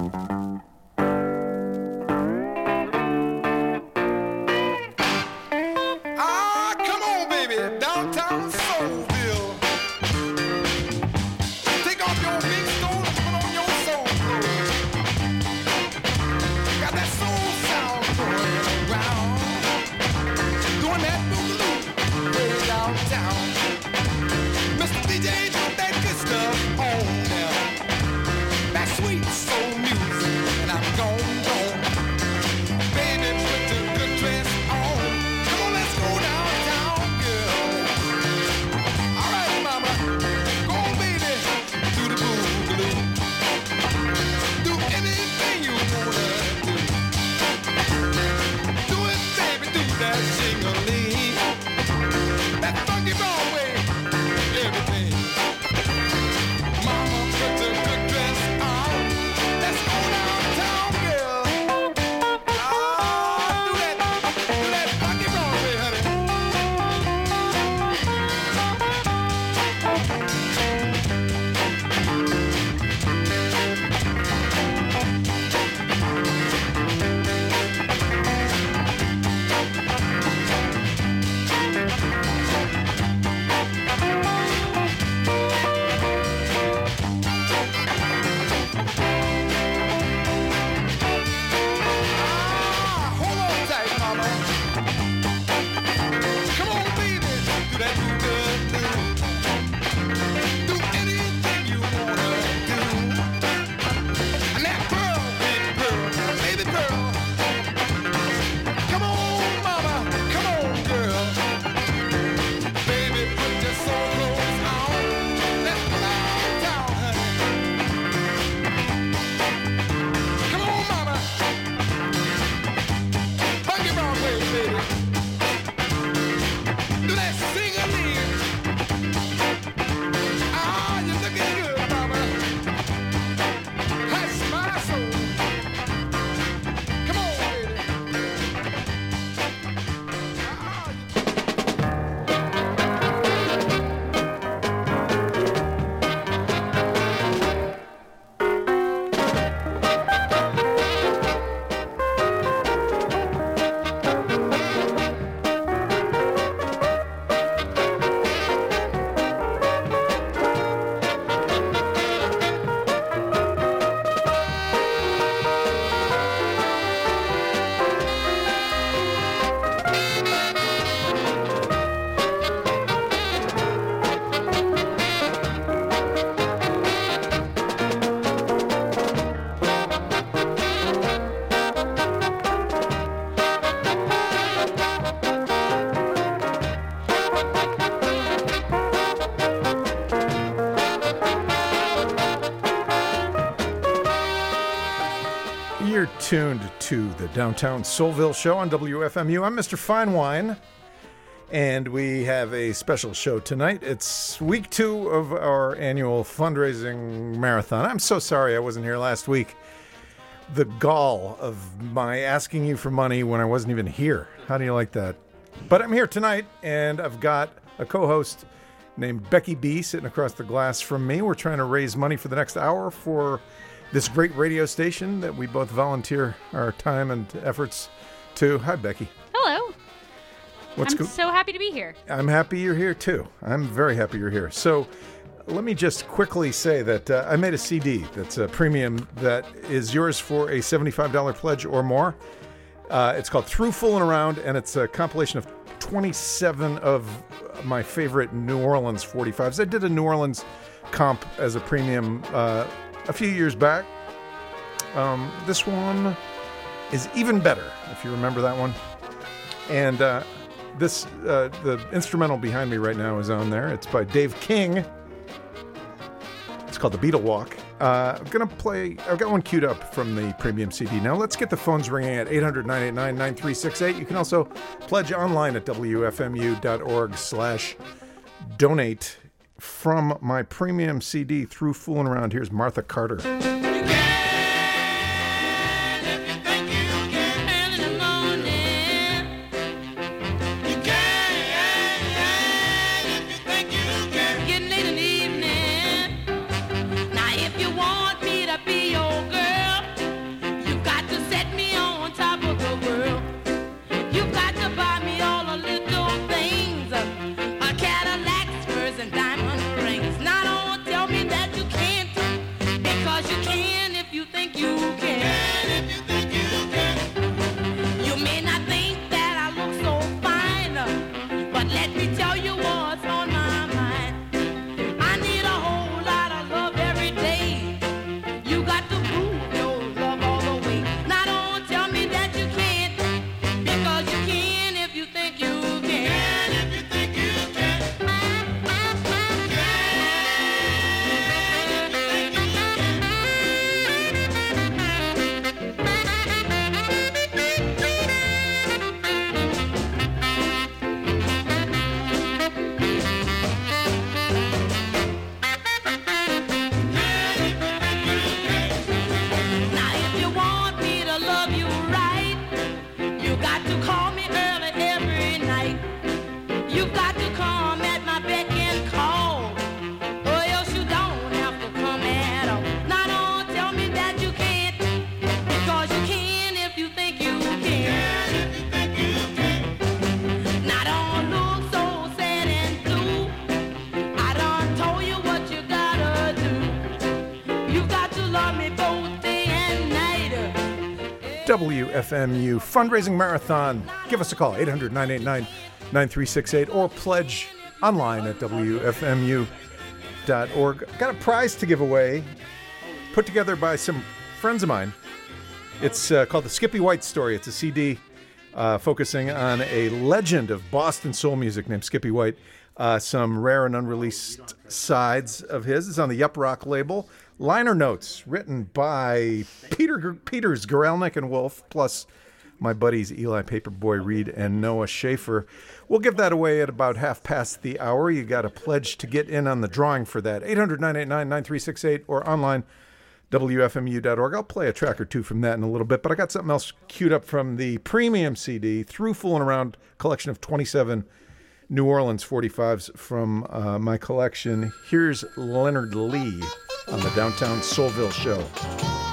Ah, tuned to the Downtown Soulville Show on WFMU. I'm Mr. Finewine, and we have a special show tonight. It's week two of our annual fundraising marathon. I'm so sorry I wasn't here last week. The gall of my asking you for money when I wasn't even here. How do you like that? But I'm here tonight, and I've got a co host named Becky B sitting across the glass from me. We're trying to raise money for the next hour for this great radio station that we both volunteer our time and efforts to. Hi, Becky. Hello. What's I'm go- so happy to be here. I'm happy you're here too. I'm very happy you're here. So, let me just quickly say that uh, I made a CD that's a premium that is yours for a $75 pledge or more. Uh, it's called Through Fooling Around, and it's a compilation of 27 of my favorite New Orleans 45s. I did a New Orleans comp as a premium uh, a few years back. Um, this one is even better, if you remember that one. And uh, this, uh, the instrumental behind me right now is on there. It's by Dave King. It's called The Beatle Walk. Uh, I'm going to play, I've got one queued up from the premium CD. Now let's get the phones ringing at 800 989 9368. You can also pledge online at WFMU.org slash donate from my premium CD through Fooling Around. Here's Martha Carter. WFMU fundraising marathon. Give us a call, 800 989 9368, or pledge online at WFMU.org. Got a prize to give away put together by some friends of mine. It's uh, called The Skippy White Story. It's a CD uh, focusing on a legend of Boston soul music named Skippy White. Uh, some rare and unreleased sides of his. It's on the Yep Rock label. Liner notes written by Peter Peters, Guralnick, and Wolf, plus my buddies Eli Paperboy Reed and Noah Schaffer. We'll give that away at about half past the hour. You got a pledge to get in on the drawing for that. 800 989 9368 or online WFMU.org. I'll play a track or two from that in a little bit, but I got something else queued up from the premium CD, Through Fooling Around collection of 27 New Orleans 45s from uh, my collection. Here's Leonard Lee on the Downtown Soulville Show.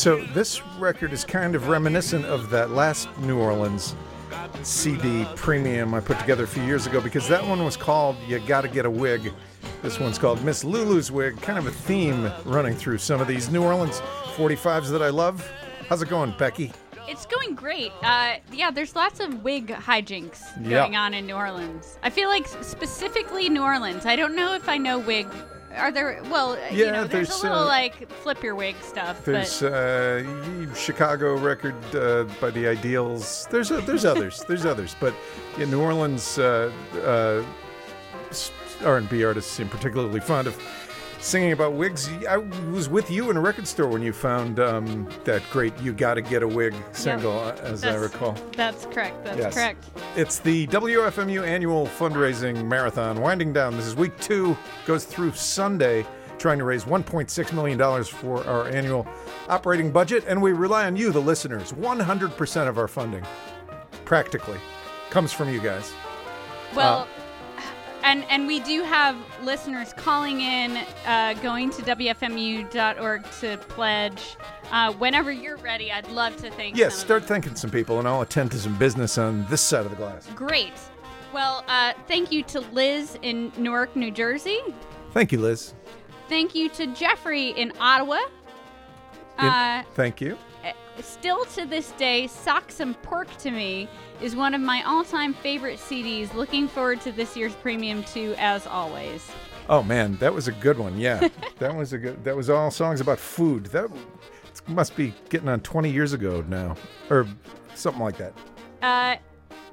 So this record is kind of reminiscent of that last New Orleans CD premium I put together a few years ago because that one was called You Gotta Get a Wig. This one's called Miss Lulu's Wig, kind of a theme running through some of these New Orleans 45s that I love. How's it going, Becky? It's going great. Uh, yeah, there's lots of wig hijinks going on in New Orleans. I feel like specifically New Orleans. I don't know if I know wig. Are there? Well, you Yeah, know, there's, there's, a little uh, like flip your wig stuff. There's uh, Chicago record uh, by the Ideals. There's uh, there's others. There's others, but yeah, New Orleans uh, uh, R&B artists seem particularly fond of singing about wigs. I was with you in a record store when you found um, that great "You Gotta Get a Wig" single, uh, as I recall. That's correct. That's Yes. correct. It's the WFMU annual fundraising marathon winding down. This is week two, goes through Sunday, trying to raise $1.6 million for our annual operating budget. And we rely on you, the listeners. 100% of our funding, practically, comes from you guys. Well, and and we do have listeners calling in, uh, going to wfmu.org to pledge. Uh, whenever you're ready, I'd love to thank. You. Yes, start thanking some people, and I'll attend to some business on this side of the glass. Great. Well, uh, thank you to Liz in Newark, New Jersey. Thank you, Liz. Thank you to Jeffrey in Ottawa. In- Uh, Thank you. Still to this day, Socks and Pork to Me is one of my all time favorite CDs. Looking forward to this year's premium too, as always. Oh man, that was a good one. Yeah, that was a good. That was all songs about food. That must be getting on 20 years ago now, or something like that. Uh,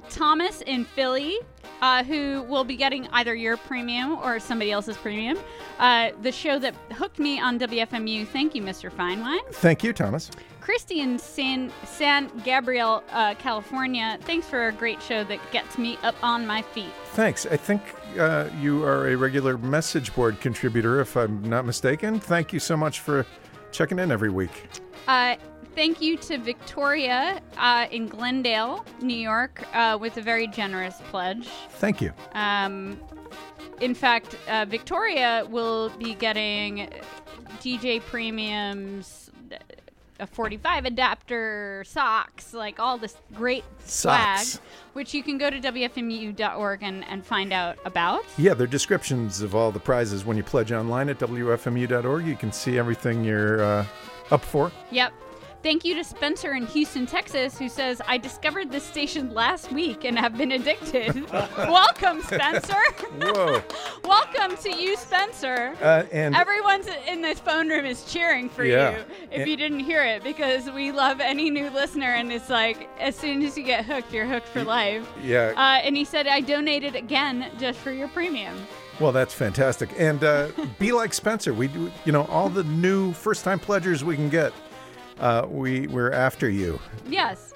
Thomas in Philly, uh, who will be getting either your premium or somebody else's premium. Uh, the show that hooked me on WFMU. Thank you, Mr. Finewine. Thank you, Thomas. Christy in San, San Gabriel, uh, California. Thanks for a great show that gets me up on my feet. Thanks. I think uh, you are a regular message board contributor, if I'm not mistaken. Thank you so much for checking in every week. Uh, thank you to Victoria uh, in Glendale, New York, uh, with a very generous pledge. Thank you. Um, in fact, uh, Victoria will be getting DJ premiums, a 45 adapter, socks, like all this great swag, Socks. which you can go to WFMU.org and, and find out about. Yeah, there are descriptions of all the prizes when you pledge online at WFMU.org. You can see everything you're uh, up for. Yep. Thank you to Spencer in Houston, Texas, who says, I discovered this station last week and have been addicted. Welcome, Spencer. Whoa. Welcome to you, Spencer. Uh, and Everyone's in this phone room is cheering for Yeah. you if And- you didn't hear it because we love any new listener and it's like as soon as you get hooked you're hooked for life yeah, uh, and he said i donated again just for your premium well, that's fantastic. And uh, be like Spencer. We do, you know, all the new first-time pledgers we can get. Uh, we we're after you. yes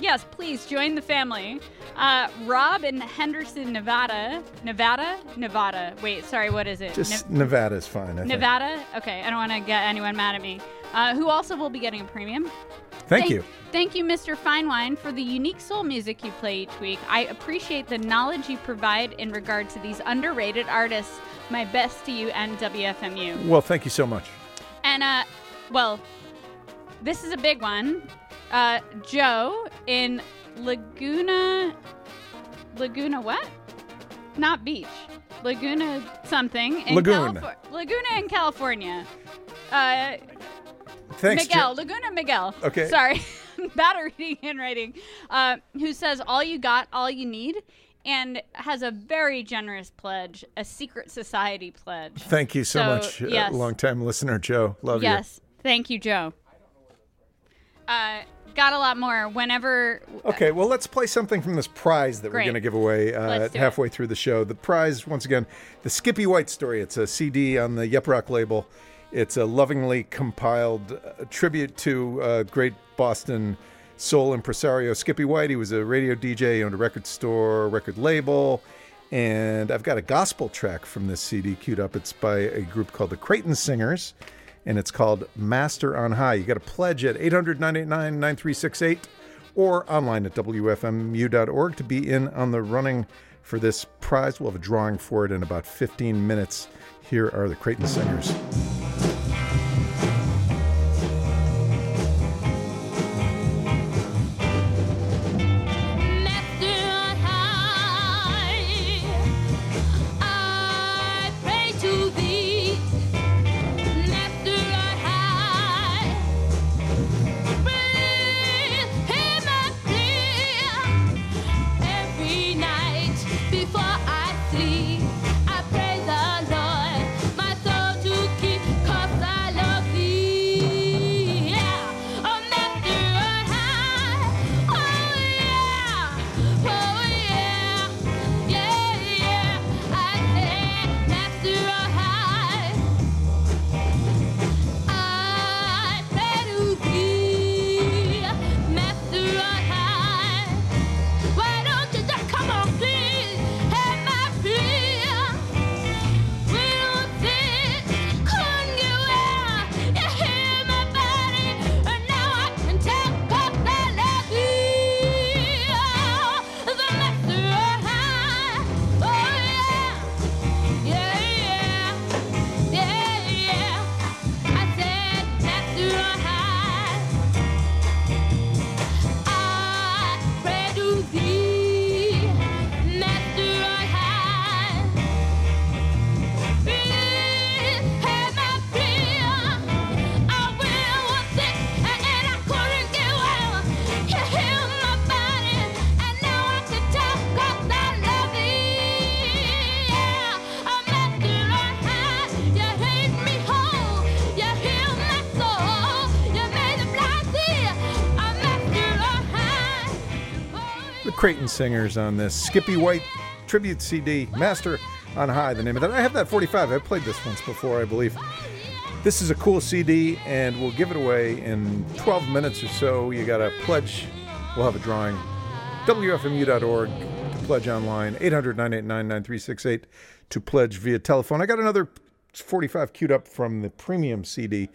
yes please join the family uh, rob in henderson nevada nevada nevada wait sorry what is it Just Ne- Nevada's fine. I think. nevada okay i don't want to get anyone mad at me uh, who also will be getting a premium Thank you. Thank you, Mr. Finewine, for the unique soul music you play each week. I appreciate the knowledge you provide in regard to these underrated artists. My best to you and WFMU. Well, thank you so much. And, uh, well, this is a big one. Uh, Joe in Laguna. Laguna what? Not beach. Laguna something. In Lagoon. Califor- Laguna in California. Uh, Thanks, Miguel, Jo- Laguna Miguel. Okay. Sorry. Bad reading handwriting. Uh, who says all you got, all you need, and has a very generous pledge, a secret society pledge. Thank you so, So, much, uh, yes. long-time listener Joe. Love you. yes. Thank you, Joe. Uh, got a lot more. Whenever. Okay, well, let's play something from this prize that Great. we're going to give away uh, Let's it. halfway through the show. The prize, once again, the Skippy White story. It's a CD on the Yep Rock label. It's a lovingly compiled uh, tribute to uh, great Boston soul impresario Skippy White. He was a radio DJ, owned a record store, record label. And I've got a gospel track from this CD queued up. It's by a group called the Crayton Singers, and it's called Master on High. You got to pledge at 800 989 9368 or online at WFMU.org to be in on the running for this prize. We'll have a drawing for it in about 15 minutes. Here are the Crayton Singers. Crayton singers on this Skippy White tribute CD, Master on High, the name of that. I have that 45. I played this once before, I believe. This is a cool CD, and we'll give it away in 12 minutes or so. You got to pledge. We'll have a drawing. WFMU.org to pledge online. 800 989 9368 to pledge via telephone. I got another 45 queued up from the premium CD.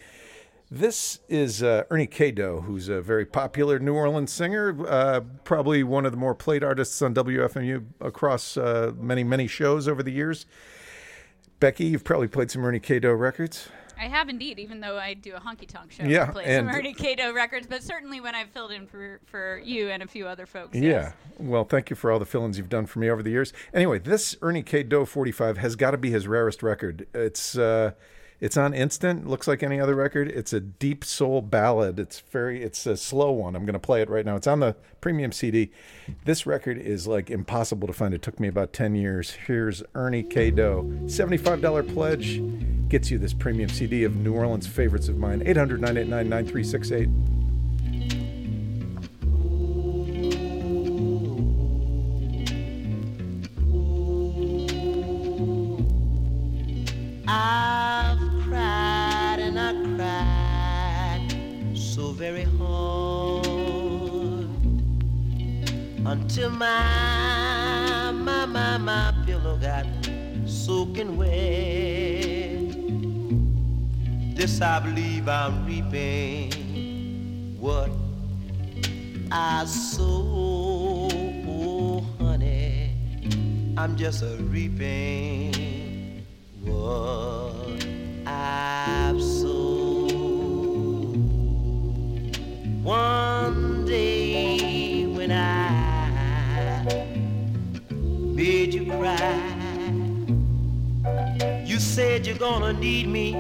This is uh, Ernie K-Doe, who's a very popular New Orleans singer, uh, probably one of the more played artists on WFMU across uh, many, many shows over the years. Becky, you've probably played some Ernie K-Doe records. I have indeed, even though I do a honky tonk show. Yeah, I play and- some Ernie K-Doe records, but certainly when I've filled in for, for you and a few other folks. Yeah. yes. Well, thank you for all the fill-ins you've done for me over the years. Anyway, this Ernie K-Doe 45 has got to be his rarest record. It's uh, it's on instant. Looks like any other record. It's a deep soul ballad. It's very. It's a slow one. I'm going to play it right now. It's on the premium CD. This record is like impossible to find. It took me about 10 years. Here's Ernie K-Doe. $75 pledge gets you this premium CD of New Orleans favorites of mine. 800 989 9368. Very hard until my my my my pillow got soaking wet. This I believe I'm reaping what I sow, honey. I'm just a reaping what I've sown. One day when I made you cry, you said you're gonna need me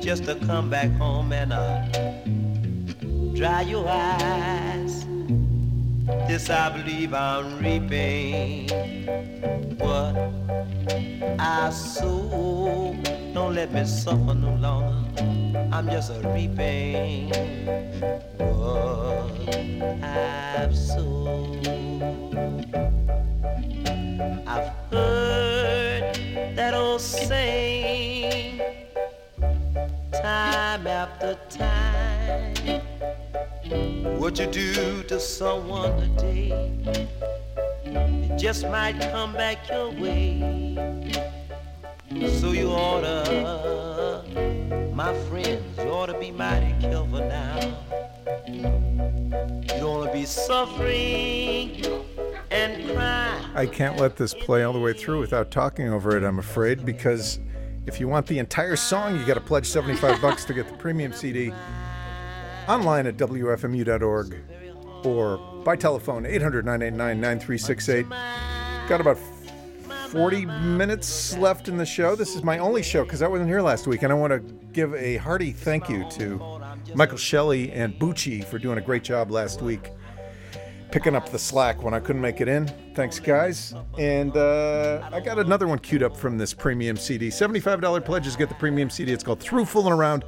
just to come back home and uh, dry your eyes. This I believe I'm reaping what I sow. Don't let me suffer no longer. I'm just a reaping what I've sown. I've heard that old saying time after time. What you do to someone today, it just might come back your way. So you oughta, my friends, you oughta be mighty careful now. You wanna be suffering and crying. I can't let this play all the way through without talking over it, I'm afraid, because if you want the entire song, you got to pledge 75 bucks to get the premium CD online at WFMU.org or by telephone 800 989 9368. Got about 40 minutes left in the show. This is my only show because I wasn't here last week, and I want to give a hearty thank you to Michael Shelley and Bucci for doing a great job last week picking up the slack when I couldn't make it in. Thanks, guys. And uh, I got another one queued up from this premium CD. $75 pledges get the premium CD. It's called Through Fooling Around.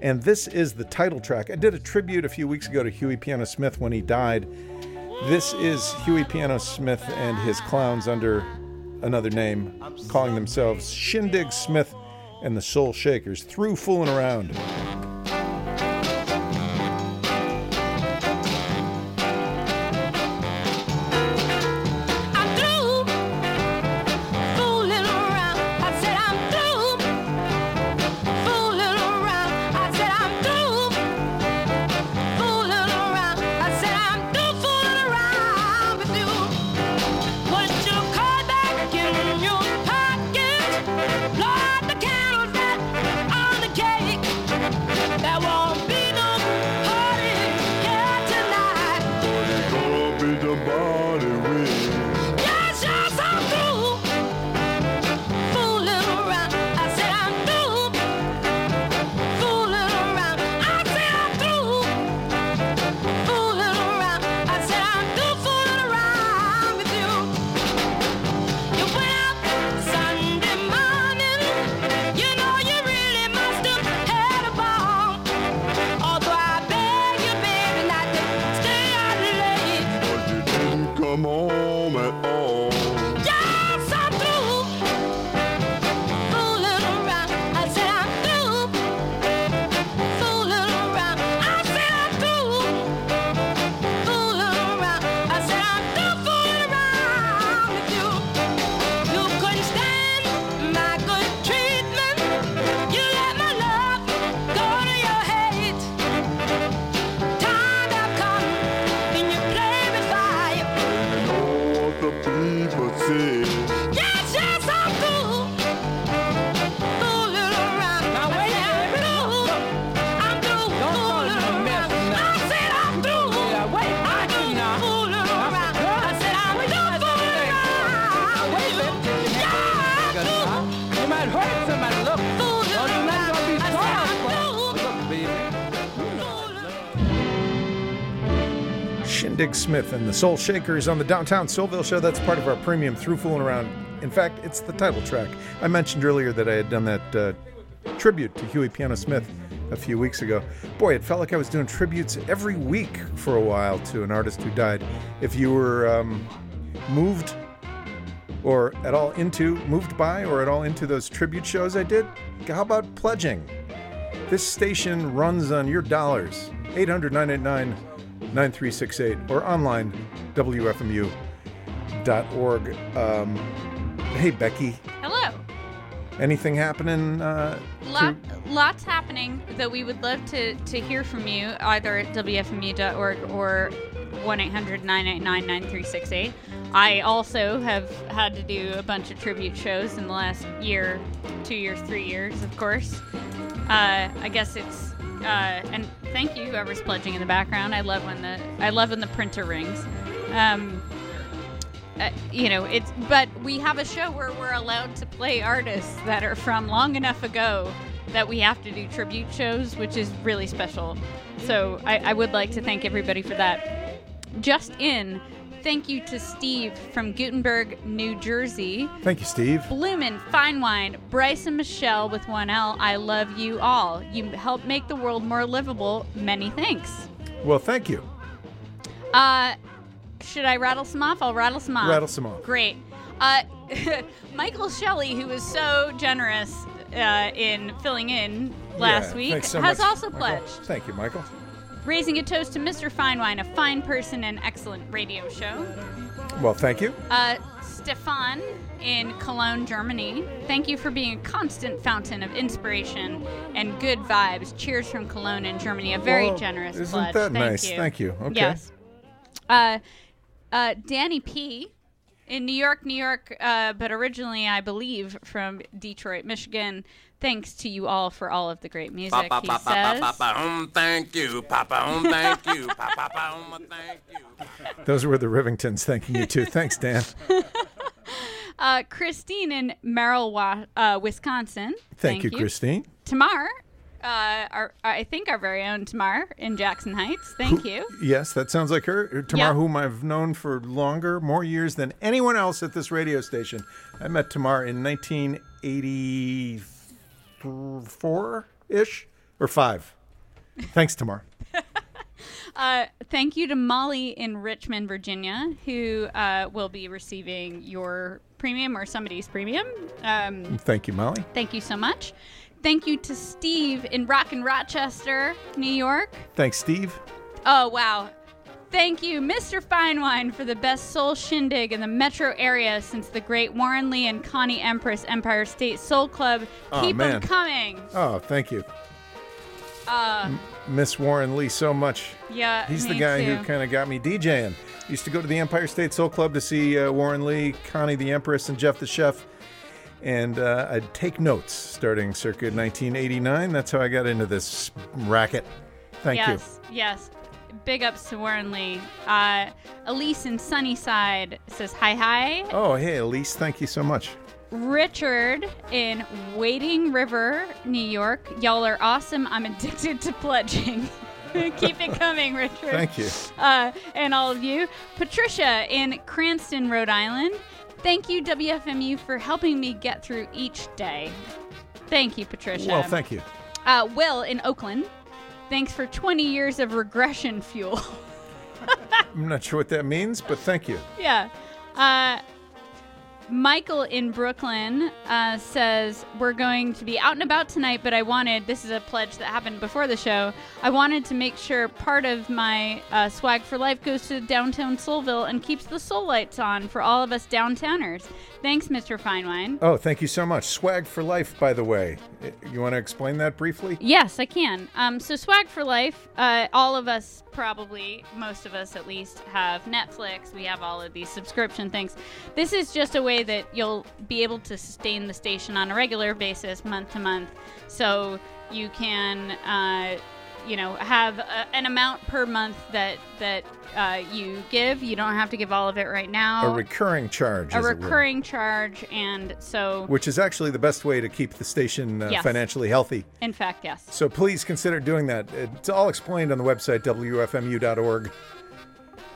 And this is the title track. I did a tribute a few weeks ago to Huey Piano Smith when he died. This is Huey Piano Smith and his clowns under another name, calling themselves Shin-Dig Smith and the Soul Shakers. Through Fooling Around. Smith and the Soul Shakers on the Downtown Soulville show. That's part of our premium Through Fooling Around. In fact, it's the title track. I mentioned earlier that I had done that uh, tribute to Huey Piano Smith a few weeks ago. Boy, it felt like I was doing tributes every week for a while to an artist who died. If you were um, moved or at all into, moved by, or at all into those tribute shows I did, how about pledging? This station runs on your dollars. 800 989 9368 or online, WFMU.org. Um, hey, Becky, Hello. anything happening? Uh, Lot, lots happening that we would love to, to hear from you either at WFMU.org or 1 800 989 9368. I also have had to do a bunch of tribute shows in the last year, two years, three years, of course. Uh, I guess it's. Uh, and thank you, whoever's pledging in the background. I love when the I love when the printer rings. Um, uh, you know, it's but we have a show where we're allowed to play artists that are from long enough ago that we have to do tribute shows, which is really special. So I, I would like to thank everybody for that. Just in, thank you to Steve from Guttenberg, New Jersey. thank you, Steve. Bloomin' Fine Wine, Bryce and Michelle with one L. I love you all. You help make the world more livable. Many thanks. Well, thank you. Uh, should I rattle some off? I'll rattle some off. Rattle some off. Great. Uh, Michael Shelley, who was so generous uh, in filling in last Yeah, week, so has much, also Michael. pledged. Thank you, Michael. Raising a toast to Mr. Finewine, a fine person and excellent radio show. Well, thank you. Uh, Stefan in Cologne, Germany. Thank you for being a constant fountain of inspiration and good vibes. Cheers from Cologne in Germany. A very Well, generous isn't pledge. that Thank nice? You. Thank you. Okay. Yes. Uh, uh, Danny P. in New York, New York, uh, but originally, I believe, from Detroit, Michigan. Thanks to you all for all of the great music. Papa, he papa, says. papa, papa, um, thank you. Papa, um, thank you. Papa, papa, um, thank you. Those were the Rivingtons thanking you too. Thanks, Dan. Uh, Christine in Merrill, Wa- uh, Wisconsin. Thank, you, Christine. Tamar, uh, our, I think our very own Tamar in Jackson Heights. Thank you. Yes, that sounds like her. Tamar, Yeah. whom I've known for longer, more years than anyone else at this radio station. I met Tamar in 1984 ish or five. Thanks, Tamar. Uh, thank you to Molly in Richmond, Virginia, who uh, will be receiving your premium or somebody's premium. Um, Thank you, Molly. thank you so much. Thank you to Steve in Rockin' Rochester, New York. Thanks, Steve. Oh, wow. Thank you, Mr. Finewine, for the best soul shindig in the metro area since the great Warren Lee and Connie Empress Empire State Soul Club. Oh, Keep man. them coming. Oh, thank you. Uh, Miss Warren Lee so much. yeah, He's the guy too. who kind of got me DJing. Used to go to the Empire State Soul Club to see uh, Warren Lee, Connie the Empress, and Jeff the Chef. And uh, I'd take notes starting circa 1989. That's how I got into this racket. Thank you. yes, yes. Big ups to Warren Lee. Uh, Elise in Sunnyside says hi hi. Oh, hey, Elise, thank you so much. Richard in Wading River, New York. Y'all are awesome. I'm addicted to pledging. Keep it coming, Richard. Thank you. Uh, and all of you. Patricia in Cranston, Rhode Island. Thank you, WFMU, for helping me get through each day. Thank you, Patricia. Well, thank you. Uh, Will in Oakland. Thanks for 20 years of regression fuel. I'm not sure what that means, but thank you. Yeah. Uh, Michael in Brooklyn uh, says, We're going to be out and about tonight, but I wanted, this is a pledge that happened before the show, I wanted to make sure part of my uh, swag for life goes to downtown Soulville and keeps the soul lights on for all of us downtowners. Thanks, Mr. Finewine. Oh, thank you so much. Swag for life, by the way. You want to explain that briefly? Yes, I can. Um, so, Swag for Life, uh, all of us, probably, most of us at least, have Netflix. We have all of these subscription things. This is just a way that you'll be able to sustain the station on a regular basis, month to month. So, you can. Uh, you know, have a, an amount per month that that uh, you give. You don't have to give all of it right now. A recurring charge. A as it were. recurring charge, and so, Which is actually the best way to keep the station uh, Yes. financially healthy. in fact, yes. So please consider doing that. It's all explained on the website, WFMU.org.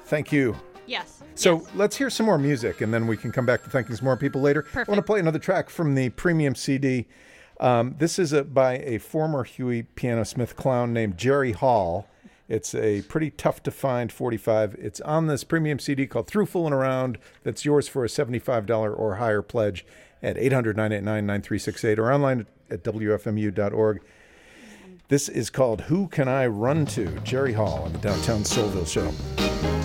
Thank you. Yes. So yes. let's hear some more music and then we can come back to thanking some more people later. Perfect. I want to play another track from the premium CD. Um, this is a, by a former Huey piano smith clown named Gerri Hall. It's a pretty tough to find 45. It's on this premium CD called Through Fooling Around. That's yours for a $75 or higher pledge at 800 989 9368 or online at WFMU.org. This is called Who Can I Run To? Gerri Hall on the Downtown Soulville Show.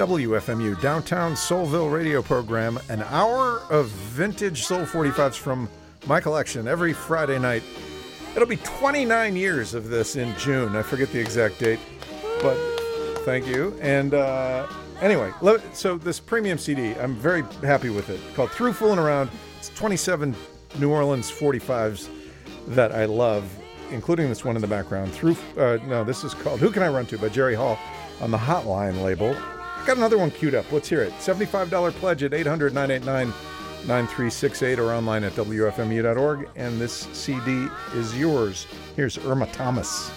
WFMU Downtown Soulville radio program, an hour of vintage Soul 45s from my collection every Friday night. It'll be 29 years of this in June. I forget the exact date, but thank you. And uh, anyway, so this premium CD, I'm very happy with it. Called Through Fooling Around. It's 27 New Orleans 45s that I love, including this one in the background. Through uh, no, this is called Who Can I Run To by Gerri Hall on the Hotline label. Got another one queued up. Let's hear it. $75 pledge at 800 989 9368 or online at WFMU.org. And this CD is yours. Here's Irma Thomas.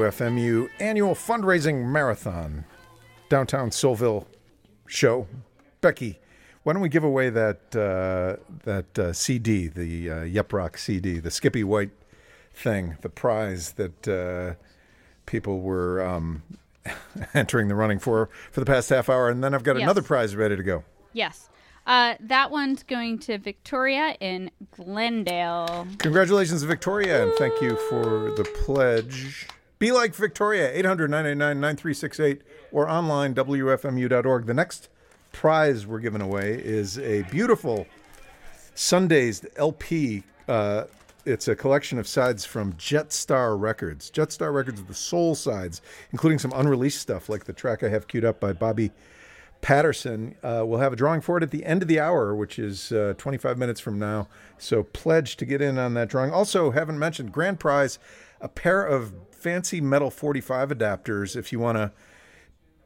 WFMU annual fundraising marathon, downtown Soulville show. Becky, why don't we give away that uh, that uh, CD, the uh, Yep Rock CD, the Skippy White thing, the prize that uh, people were um, entering the running for for the past half hour, and then I've got Yes. another prize ready to go. Yes. Uh, that one's going to Victoria in Glendale. Congratulations, Victoria, and thank you for the pledge. Be like Victoria, 800 989 9368 or online, WFMU.org. The next prize we're giving away is a beautiful Sundazed LP. Uh, it's a collection of sides from Jetstar Records. Jetstar Records of the soul sides, including some unreleased stuff like the track I have queued up by Bobby Patterson. Uh, we'll have a drawing for it at the end of the hour, which is uh, 25 minutes from now. So pledge to get in on that drawing. Also, haven't mentioned grand prize, a pair of fancy metal 45 adapters if you want to.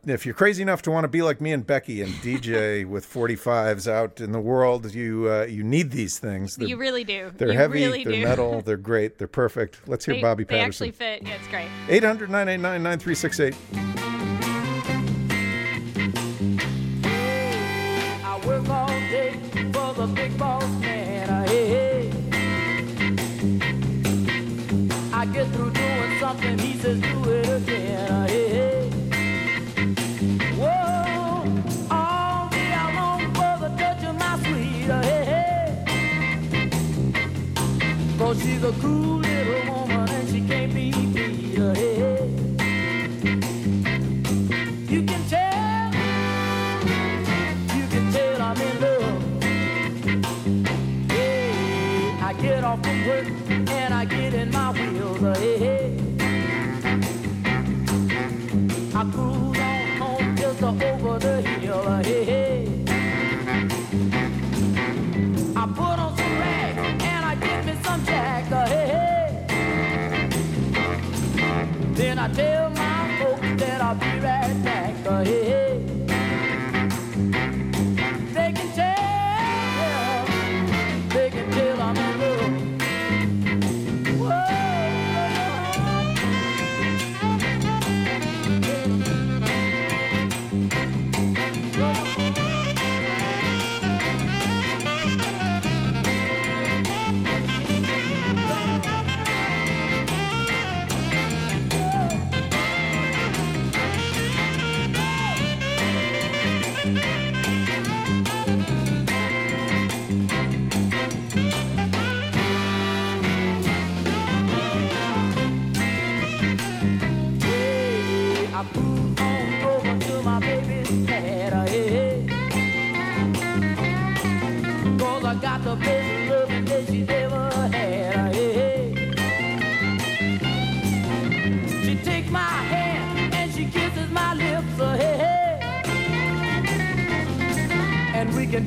If you're crazy enough to want to be like me and Becky and DJ with 45s out in the world, you uh, you need these things. They're, you really do. they're you heavy, really they're do. metal, they're great, they're perfect. Let's hear They, Bobby they Patterson. actually fit. Yeah, it's great. 800 989 9368. I work all day for the big boss doing something, he says do it again. Hey, hey. Whoa, all day long for the touch of my sweet. Hey, hey. Cause she's a cool Then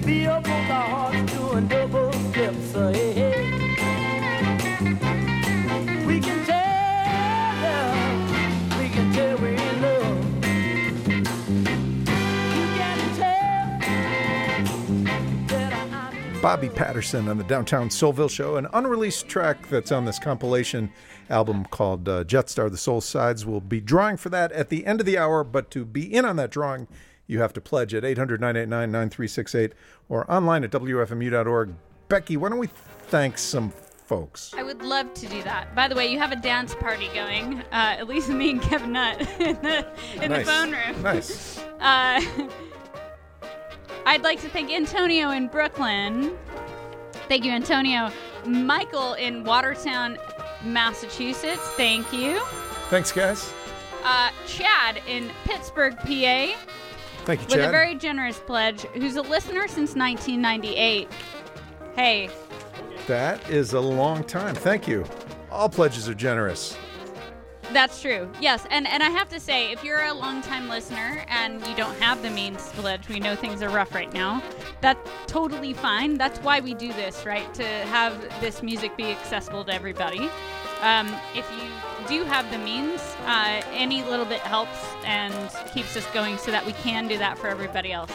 Can our doing double. We can tell, we can tell we're in love. Bobby Patterson on the Downtown Soulville Show, an unreleased track that's on this compilation album called uh, Jetstar The Soul Sides. We'll be drawing for that at the end of the hour, but to be in on that drawing, you have to pledge at 800 989 9368 or online at WFMU.org. Becky, why don't we thank some folks? I would love to do that. By the way, you have a dance party going. Uh, at least me and Kevin Nutt in the in Nice. the phone room. Nice. Uh, I'd like to thank Antonio in Brooklyn. Thank you, Antonio. Michael in Watertown, Massachusetts. Thank you. Thanks, guys. Uh, Chad in Pittsburgh, PA, Thank you, with a very generous pledge, who's a listener since 1998. Hey, that is a long time. Thank you. All pledges are generous. That's true. Yes, and and I have to say, if you're a longtime listener and you don't have the means to pledge, we know things are rough right now. That's totally fine. That's why we do this, right? To have this music be accessible to everybody. Um, if you do have the means, uh, any little bit helps and keeps us going, so that we can do that for everybody else.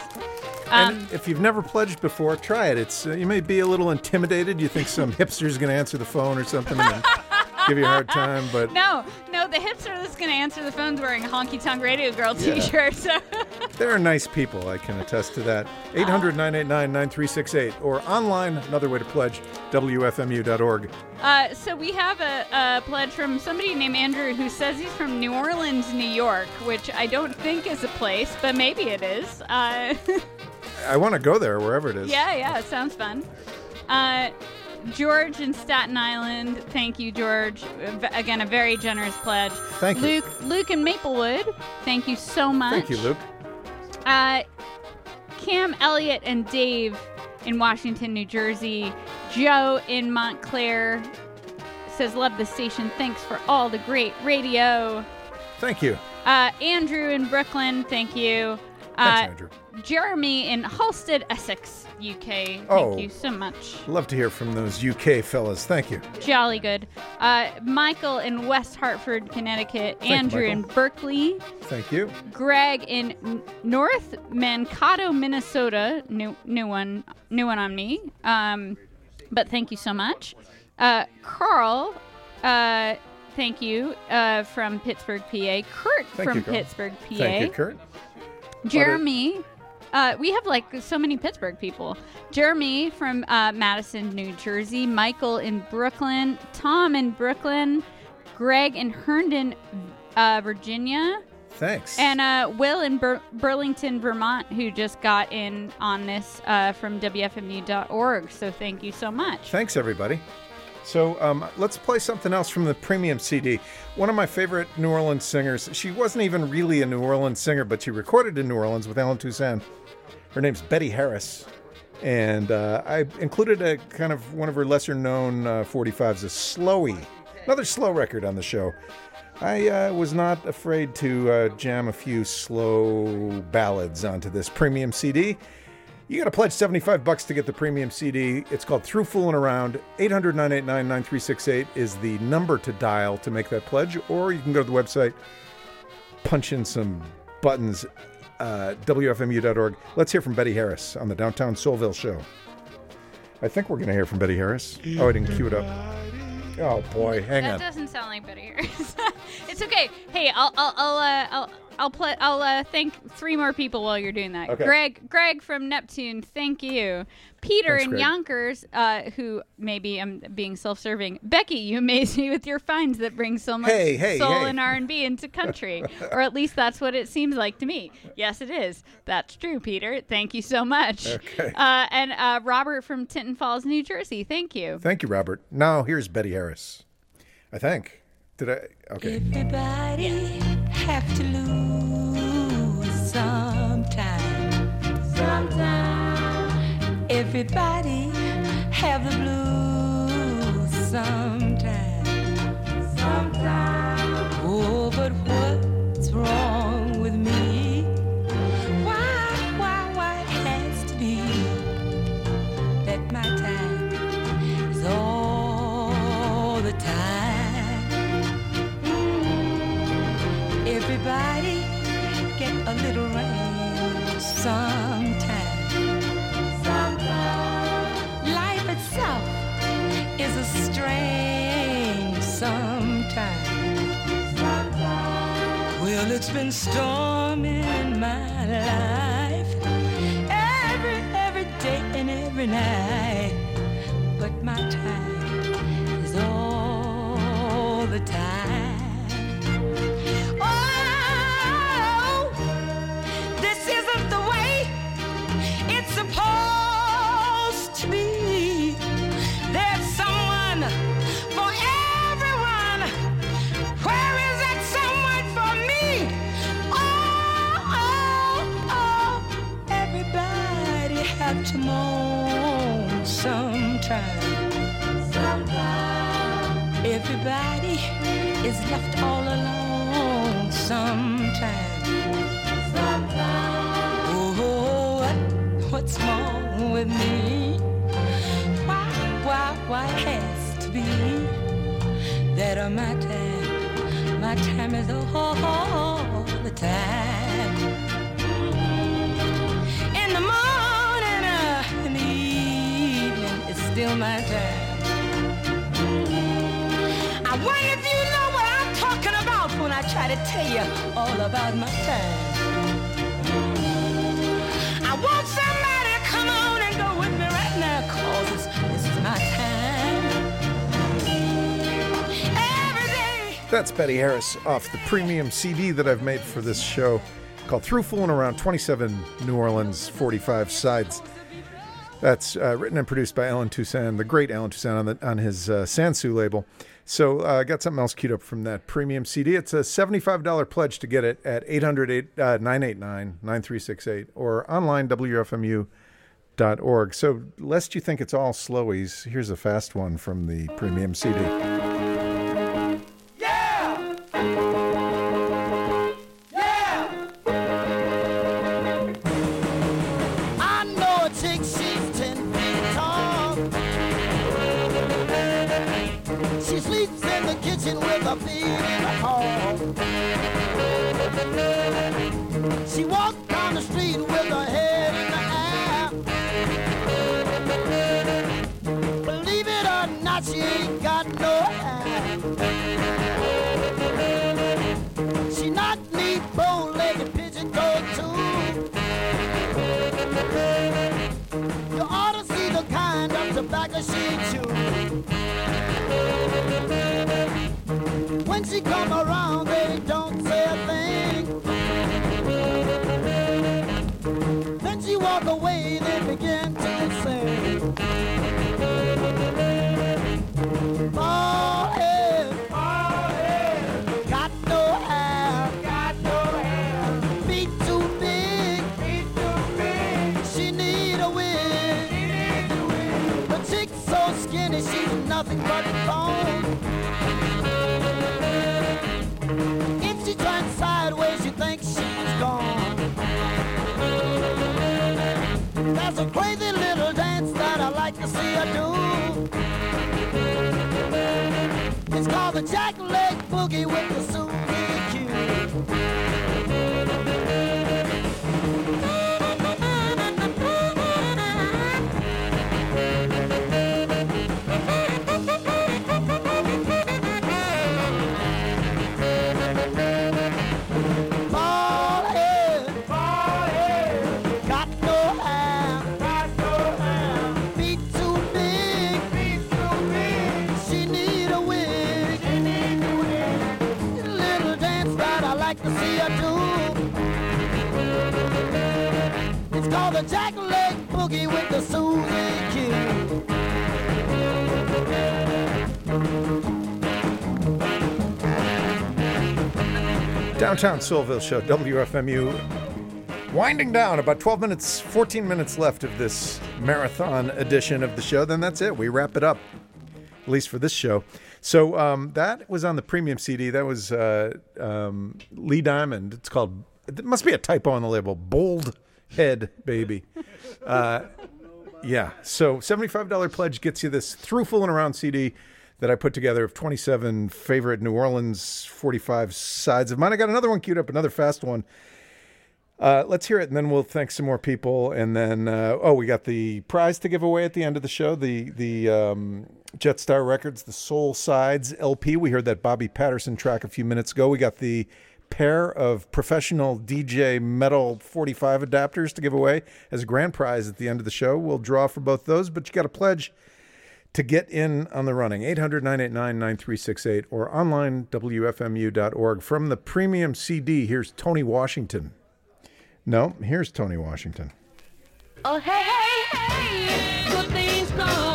Um, and if you've never pledged before, try it. It's uh, you may be a little intimidated. You think some hipster's going to answer the phone or something. Give you a hard time, but No, no, the hipster that's going to answer the phone's wearing a honky tonk radio girl Yeah. t-shirt. So There are nice people, I can attest to that. 800 989 9368 or online, another way to pledge, WFMU.org. Uh, so we have a, a pledge from somebody named Andrew who says he's from New Orleans, New York, which I don't think is a place, but maybe it is. Uh, I want to go there, wherever it is. yeah, yeah, it sounds fun. Uh, George in Staten Island, thank you, George. Again, a very generous pledge. Thank you. Luke, Luke in Maplewood, thank you so much. Thank you, Luke. Uh, Cam Elliott and Dave in Washington, New Jersey. Joe in Montclair says, Love the station. Thanks for all the great radio. Thank you. Uh, Andrew in Brooklyn, thank you. Uh, Andrew. Jeremy in Halstead, Essex, UK. Thank Oh. you so much. Love to hear from those UK fellas. Thank you. Jolly good. Uh, Michael in West Hartford, Connecticut. Thank you, Andrew in Berkeley. Thank you. Greg in North Mankato, Minnesota. New new one, new one on me. Um, but thank you so much, uh, Carl. Uh, thank you uh, from Pittsburgh, PA. Kurt Thank from you, Pittsburgh, PA. Thank you, Kurt. Jeremy. Uh, we have like so many Pittsburgh people. Jeremy from uh, Madison, New Jersey. Michael in Brooklyn. Tom in Brooklyn. Greg in Herndon, uh, Virginia. Thanks. And uh, Will in Bur- Burlington, Vermont, who just got in on this uh, from WFMU.org. So thank you so much. Thanks, everybody. So um, let's play something else from the premium CD. One of my favorite New Orleans singers. She wasn't even really a New Orleans singer, but she recorded in New Orleans with Allen Toussaint. Her name's Betty Harris. And uh, I included a kind of one of her lesser known uh, 45s, a Slowy, another slow record on the show. I uh, was not afraid to uh, jam a few slow ballads onto this premium CD. You got to pledge 75 bucks to get the premium CD. It's called Through Fooling Around. 800 989 9368 is the number to dial to make that pledge, or you can go to the website, punch in some buttons, uh, WFMU.org. Let's hear from Betty Harris on the Downtown Soulville Show. I think we're going to hear from Betty Harris. Oh, I didn't cue it up. Oh, boy. Hang that on. That doesn't sound like Betty Harris. it's okay. Hey, I'll I'll I'll uh, I'll I'll, play, I'll uh, thank three more people while you're doing that. Okay. Greg Greg from Neptune, thank you. Peter Thanks, in Greg. Yonkers, uh, who maybe I'm being self-serving. Becky, you amaze me with your finds that bring so much Hey, hey, soul hey. and R&B into country, or at least that's what it seems like to me. Yes, it is. That's true, Peter. Thank you so much. Okay. Uh, and uh, Robert from Tinton Falls, New Jersey. Thank you. Thank you, Robert. Now, here's Betty Harris. I think. Did I? Okay. Everybody have to lose Everybody have the blues sometime. Sometime. Oh, but what's wrong with me? Why, why, why it has to be that my time is all the time. Mm. Everybody get a little it's been storming in my life every, every day and every night. But my time is all the time. Moan sometime. Sometime. Everybody is left all alone sometime. Sometime. Oh, what, what's wrong with me? Why, why, why has to be that uh, my time, my time is all the time. In the morning, my. I wonder if you know what I'm talking about when I try to tell you all about my. I want somebody to come on and go with me right now, cause this is my time. That's Betty Harris off the premium CD that I've made for this show called Through Fooling Around 27 New Orleans 45 Sides. That's uh, written and produced by Allen Toussaint, the great Allen Toussaint on, the, on his uh, Sansu label. So I uh, got something else queued up from that premium CD. It's a $75 pledge to get it at 800 989 9368 or online WFMU.org. So, lest you think it's all slowies, here's a fast one from the premium CD. I see her do. It's called the jackleg boogie with the Susie Q. Downtown Soulville Show, WFMU. Winding down, about 12 minutes, 14 minutes left of this marathon edition of the show. Then that's it. We wrap it up, at least for this show. So um, that was on the premium CD. That was uh, um, Lee Diamond. It's called, it must be a typo on the label, Bold Head Baby. Uh, yeah. So $75 pledge gets you this Through Fooling Around CD that I put together of 27 favorite New Orleans 45 sides of mine. I got another one queued up, another fast one. Uh, let's hear it, and then we'll thank some more people. And then, uh, oh, we got the prize to give away at the end of the show the the um, Jetstar Records, the Soul Sides LP. We heard that Bobby Patterson track a few minutes ago. We got the pair of professional DJ metal 45 adapters to give away as a grand prize at the end of the show. We'll draw for both those, but you got to pledge to get in on the running. 800 989 9368 or online wfmu.org from the premium cd here's toni washington. No here's toni washington. Oh, hey, hey, hey, good things come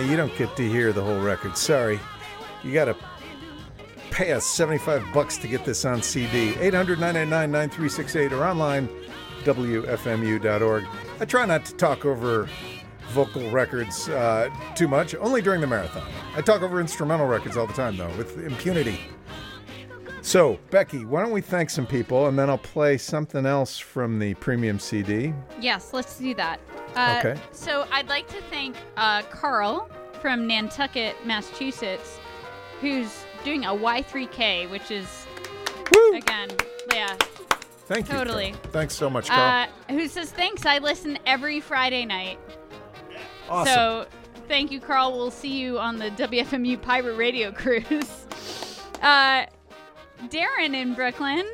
you don't get to hear the whole record. Sorry. You got to pay us 75 bucks to get this on CD. 800 989 9368 or online, WFMU.org. I try not to talk over vocal records uh, too much, only during the marathon. I talk over instrumental records all the time, though, with impunity. So, Becky, why don't we thank some people and then I'll play something else from the premium CD. Yes, let's do that. Uh, Okay. So I'd like to thank uh, Carl from Nantucket, Massachusetts, who's doing a Y3K, which is Woo! again, yeah. Thank you. Totally. Thanks so much, Carl. Uh, who says thanks? I listen every Friday night. awesome. So thank you, Carl. We'll see you on the WFMU Pirate Radio cruise. Uh, Darren in Brooklyn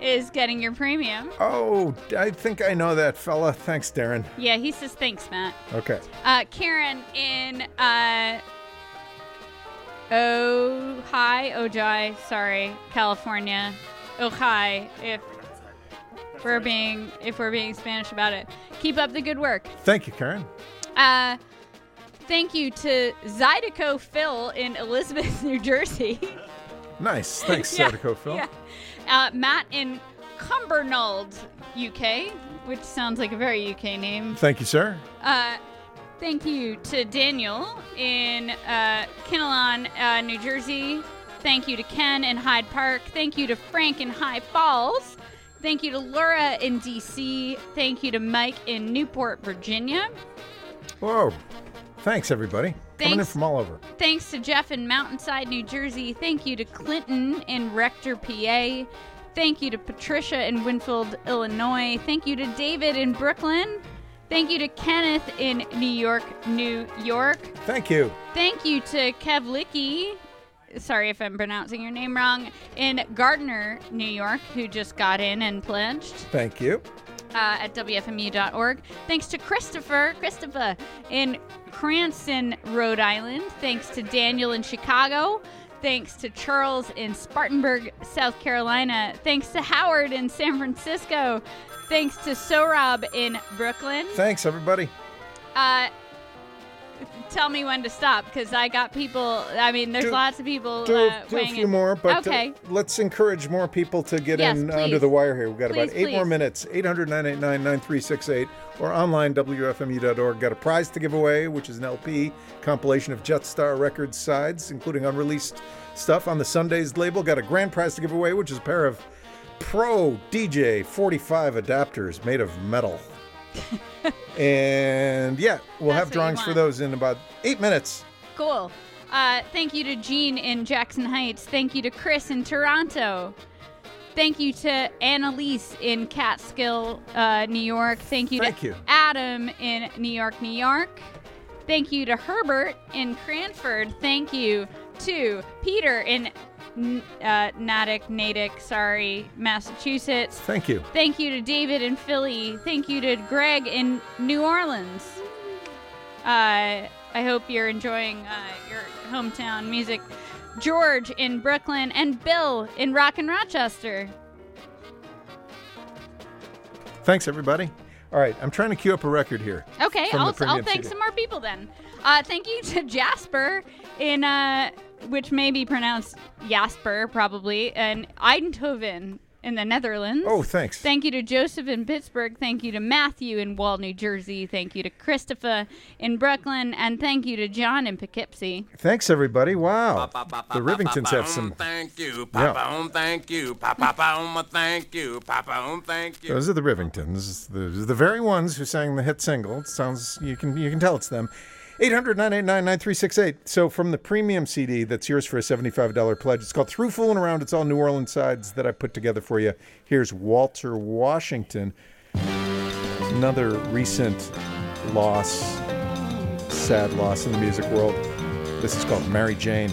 is getting your premium. oh, I think I know that fella. Thanks, Darren. Yeah, he says thanks, Matt. Okay. Uh, Karen in uh, Oh hi Ojai, sorry, California. Ojai, if we're being if we're being Spanish about it. Keep up the good work. Thank you, Karen. Uh, thank you to Zydeco Phil in Elizabeth, New Jersey. Nice. Thanks, Yeah, Zydeco Phil. yeah. Uh, Matt in Cumbernauld, UK, which sounds like a very UK name. Thank you, sir. Uh, thank you to Daniel in uh, Kinnelon, uh, New Jersey. Thank you to Ken in Hyde Park. Thank you to Frank in High Falls. Thank you to Laura in DC. Thank you to Mike in Newport, Virginia. Whoa. Thanks, everybody. Coming in Thanks. from all over. Thanks to Jeff in Mountainside, New Jersey. Thank you to Clinton in Rector, PA. Thank you to Patricia in Winfield, Illinois. Thank you to David in Brooklyn. Thank you to Kenneth in New York, New York. Thank you. Thank you to Kev Licky. Sorry if I'm pronouncing your name wrong. In Gardner, New York, who just got in and pledged Thank you. Uh, at WFMU.org. Thanks to Christopher, Christopher in Cranston, Rhode Island. Thanks to Daniel in Chicago. Thanks to Charles in Spartanburg, South Carolina. Thanks to Howard in San Francisco. Thanks to Sorab in Brooklyn. Thanks, everybody. Uh, tell me when to stop because I got people. I mean, there's Do- lots of people Do, uh, do a few in. more, but uh, okay. let's encourage more people to get Yes, in please. under the wire here. We've got about Please, eight more minutes. 800 989 9368 or online, WFMU.org. Got a prize to give away, which is an LP compilation of Jetstar Records sides, including unreleased stuff on the Sundazed label. Got a grand prize to give away, which is a pair of Pro DJ 45 adapters made of metal. And yeah, we'll That's have drawings for those in about eight minutes. Cool. Uh, thank you to Jean in Jackson Heights. Thank you to Chris in Toronto. Thank you to Annalise in Catskill, uh, New York. Thank you Thank to you. Adam in New York, New York. Thank you to Herbert in Cranford. Thank you to Peter in uh, Natick, Natick, sorry, Massachusetts. Thank you. Thank you to David in Philly. Thank you to Greg in New Orleans. Uh, I hope you're enjoying uh, your hometown music. George in Brooklyn and Bill in Rock and Rochester. Thanks, everybody. All right, I'm trying to queue up a record here. Okay, I'll, I'll thank CD. some more people then. Uh, thank you to Jasper in, uh, which may be pronounced Jasper probably, and Eindhoven in the Netherlands. Oh, thanks. Thank you to Joseph in Pittsburgh. Thank you to Matthew in Wall, New Jersey. Thank you to Christopher in Brooklyn. And thank you to John in Poughkeepsie. Thanks, everybody. Wow. The Rivingtons have some. um, Thank you, Yeah. Papa. Um, thank you, Papa. Pa, um, thank you, Papa. Um, thank you. Those are the Rivingtons, the, the very ones who sang the hit single. It sounds you can you can tell it's them. 800-989-9368. So from the premium CD that's yours for a $75 pledge. It's called Through Fooling Around. It's all New Orleans sides that I put together for you. Here's Walter Washington. Another recent loss, sad loss in the music world. This is called Mary Jane.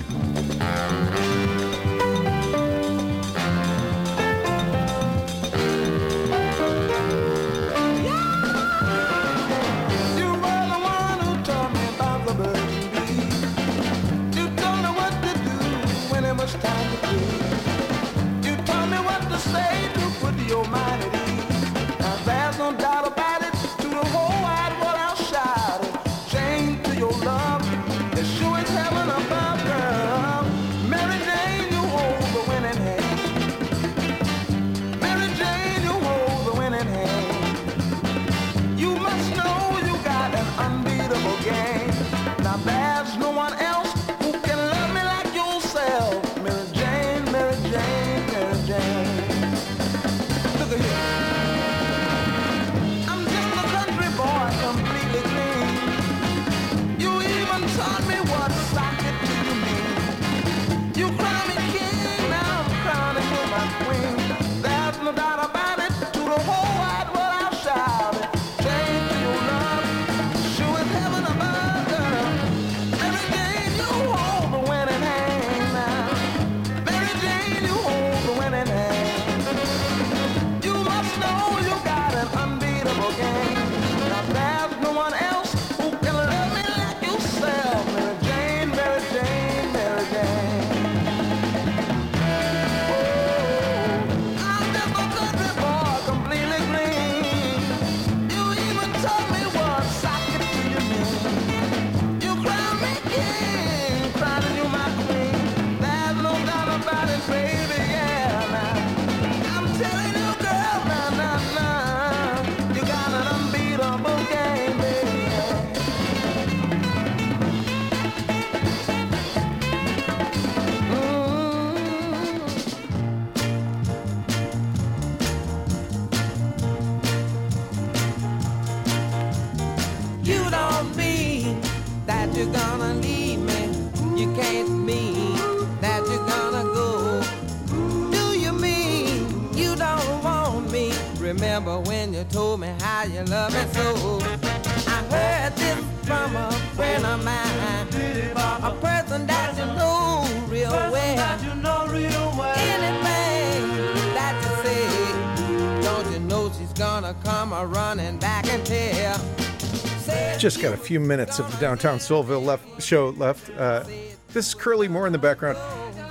Just got a few minutes of the Downtown Soulville left show left. Uh, this is Curly Moore in the background.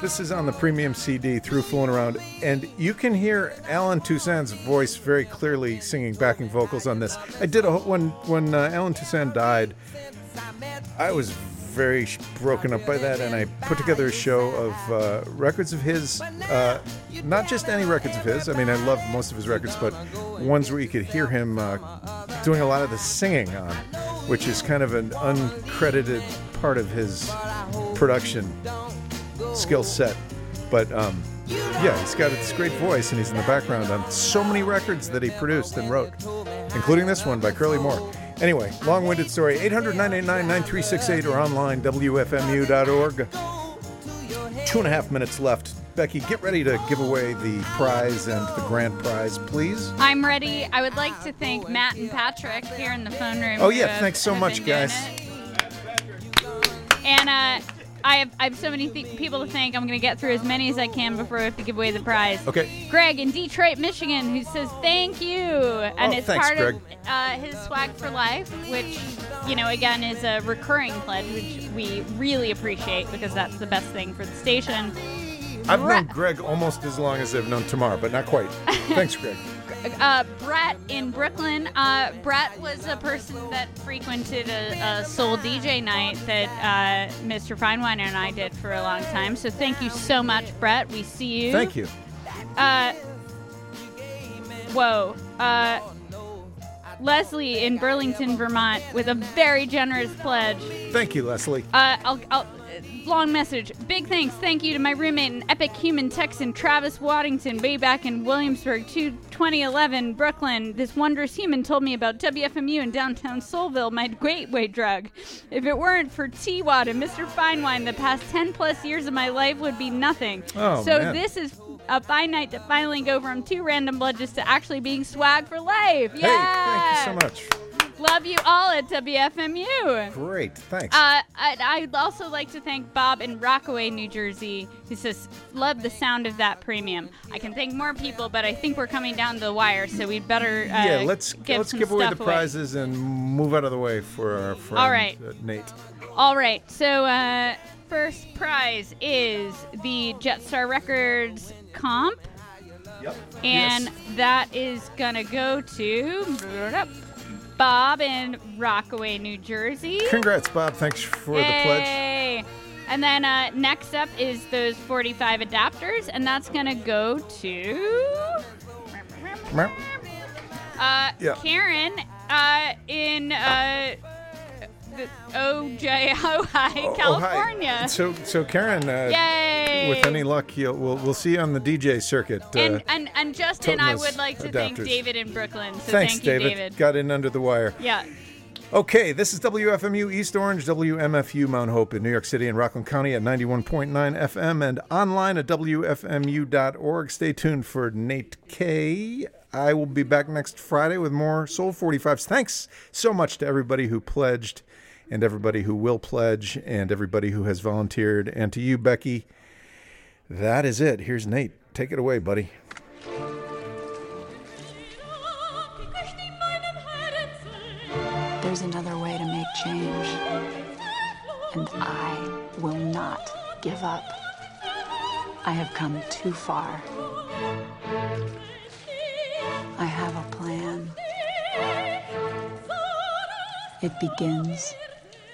This is on the premium CD through Fooling Around, and you can hear Allen Toussaint's voice very clearly singing backing vocals on this. I did a when when uh, Allen Toussaint died. I was very broken up by that, and I put together a show of uh, records of his, uh, not just any records of his. I mean, I love most of his records, but ones where you could hear him uh, doing a lot of the singing on, which is kind of an uncredited part of his production skill set. But um, yeah, he's got this great voice, and he's in the background on so many records that he produced and wrote, including this one by Curly Moore. Anyway, long winded story 800 989 9368 or online, WFMU.org. Two and a half minutes left. Becky, get ready to give away the prize and the grand prize, please. I'm ready. I would like to thank Matt and Patrick here in the phone room. Oh, yeah, thanks so much, guys. it. And uh, I have I have so many th- people to thank. I'm gonna get through as many as I can before we have to give away the prize. Okay. Greg in Detroit, Michigan, who says thank you, and Oh, it's thanks, part Greg. of uh, his swag for life, which you know again is a recurring pledge, which we really appreciate because that's the best thing for the station. I've Ra- known Greg almost as long as I've known Tamar, but not quite. Thanks, Greg. Uh, Brett in Brooklyn. Uh, Brett was a person that frequented a, a soul DJ night that uh, Mr. Feinweiner and I did for a long time. So thank you so much, Brett. We see you. Thank you. Uh, whoa. Uh, Leslie in Burlington, Vermont, with a very generous pledge. Thank you, Leslie. Uh, I'll, I'll, long message. Big thanks. Thank you to my roommate and epic human Texan, Travis Waddington, way back in Williamsburg, two- 2011, Brooklyn. This wondrous human told me about WFMU in downtown Soulville, my gateway drug. If it weren't for T Wad and Mr. Fine Wine, the past 10 plus years of my life would be nothing. Oh, so man. this is a fine night to finally go from two random pledges to actually being swag for life. Yeah. Hey, thank you so much. Love you all at WFMU. Great, thanks. Uh, I'd, I'd also like to thank Bob in Rockaway, New Jersey, who says, Love the sound of that premium. I can thank more people, but I think we're coming down the wire, so we'd better uh, yeah, let's give let's give away the prizes and move out of the way for our friend All right. uh, Nate. All right, so uh, first prize is the Jetstar Records comp, Yep. and that is gonna go to Bob in Rockaway, New Jersey. Congrats, Bob. Thanks for the pledge. Yay! And then uh, next up is those 45 adapters, and that's gonna go to uh, Yeah. Karen uh, in uh, OJ Ojai, Oh, California. hi. So, so Karen, uh, Yay! with any luck, you'll, we'll we'll see you on the DJ circuit. Uh, and, and and Justin, I would like to thank. David in Brooklyn. So thanks, thank you, David. David. Got in under the wire. Yeah. Okay, this is WFMU East Orange, WMFU Mount Hope in New York City and Rockland County at 91.9 FM and online at WFMU.org. Stay tuned for Nate K. I will be back next Friday with more Soul 45s. Thanks so much to everybody who pledged and everybody who will pledge and everybody who has volunteered. And to you, Becky, that is it. Here's Nate. Take it away, buddy. There's another way to make change. And I will not give up. I have come too far. It begins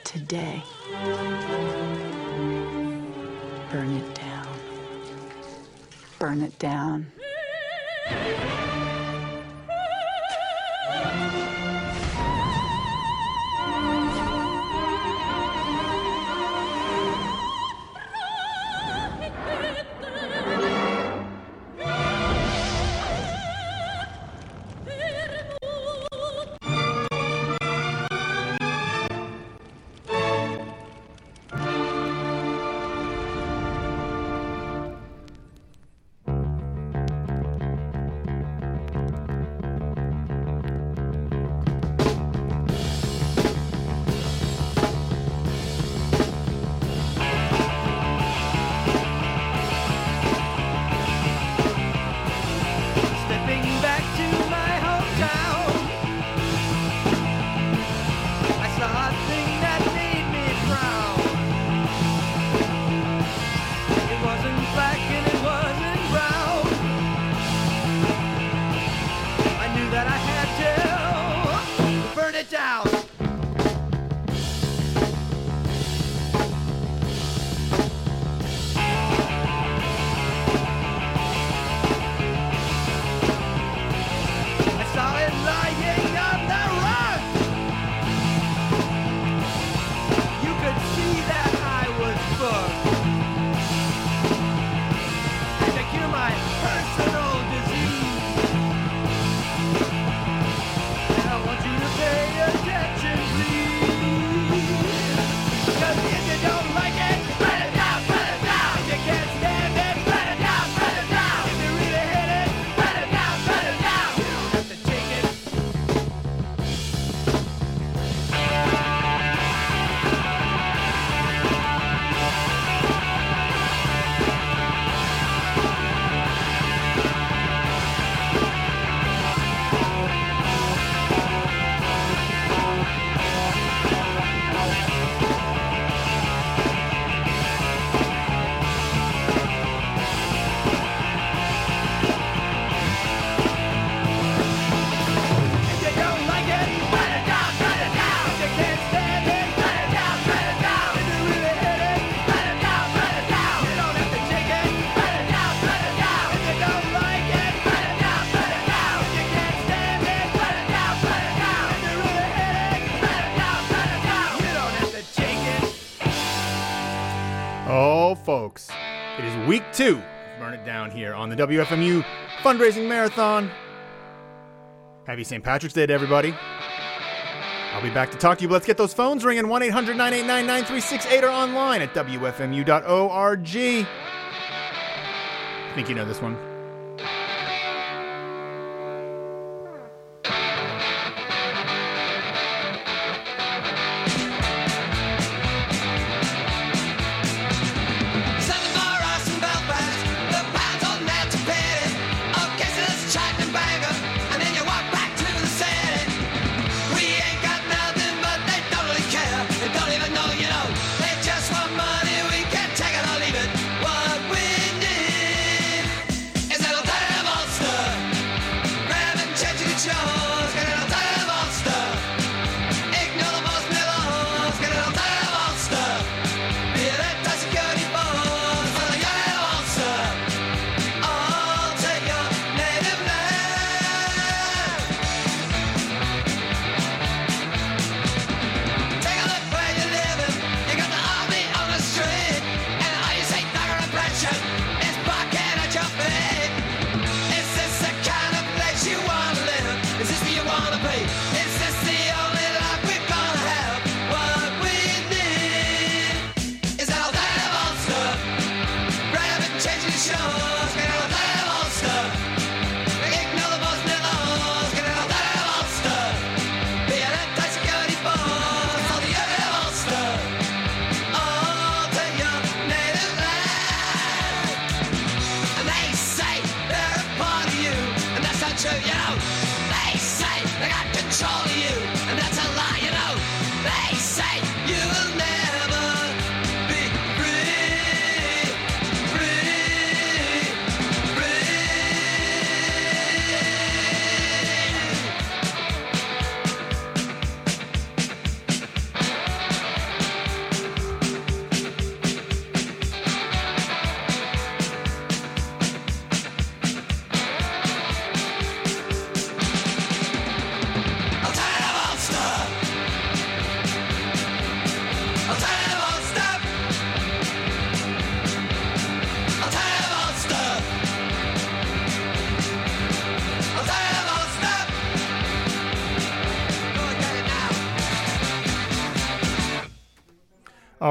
today. Burn it down. Burn it down. two Burn It Down here on the WFMU Fundraising Marathon. Happy St. Patrick's Day to everybody. I'll be back to talk to you, but let's get those phones ringing 1 800 989 9368 or online at WFMU.org. I think you know this one.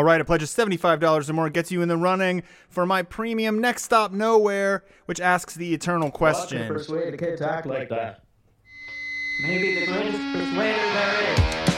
All right, a pledge of $75 or more gets you in the running for my premium Next Stop Nowhere, which asks the eternal question. Well, to act like that. Maybe the greatest persuader there is.